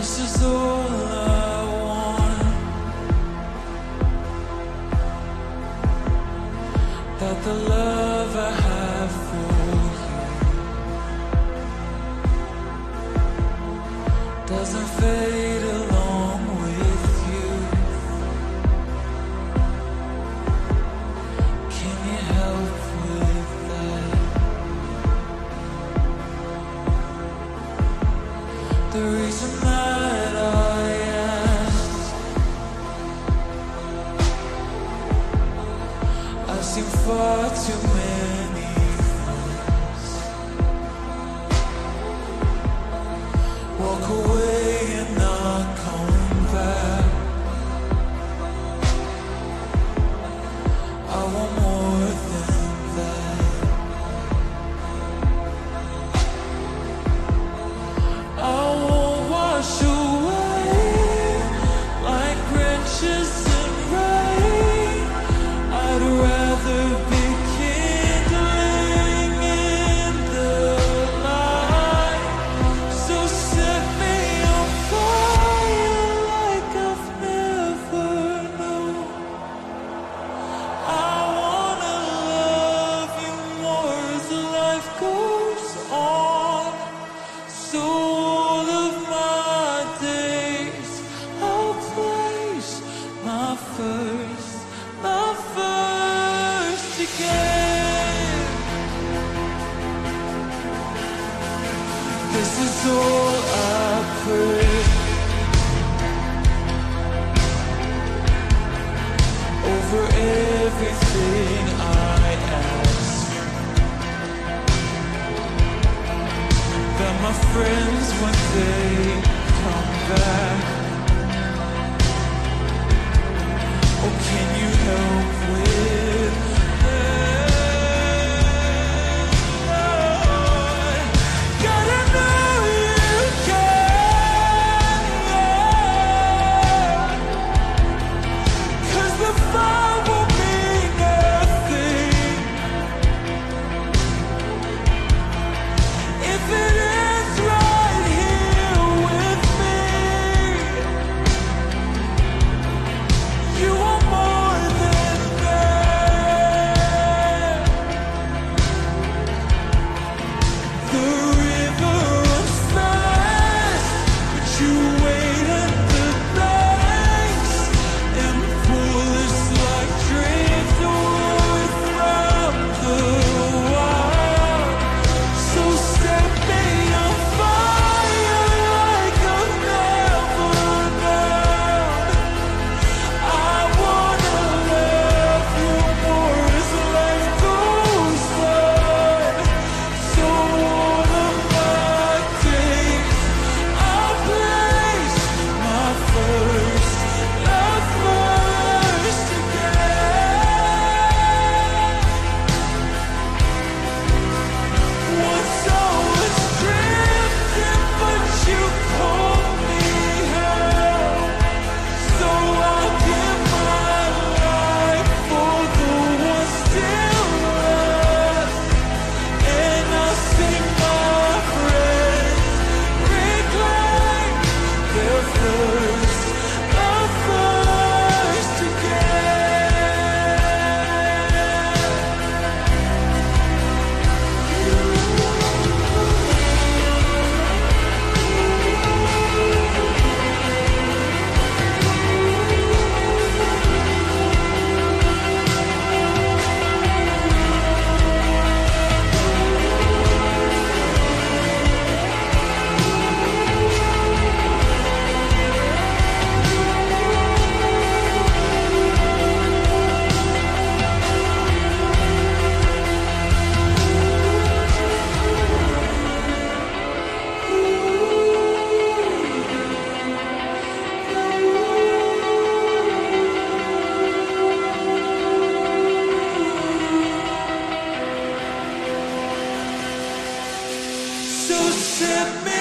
this is the one. far too many. soul I pray Over everything I ask. That my friends when they come back set me.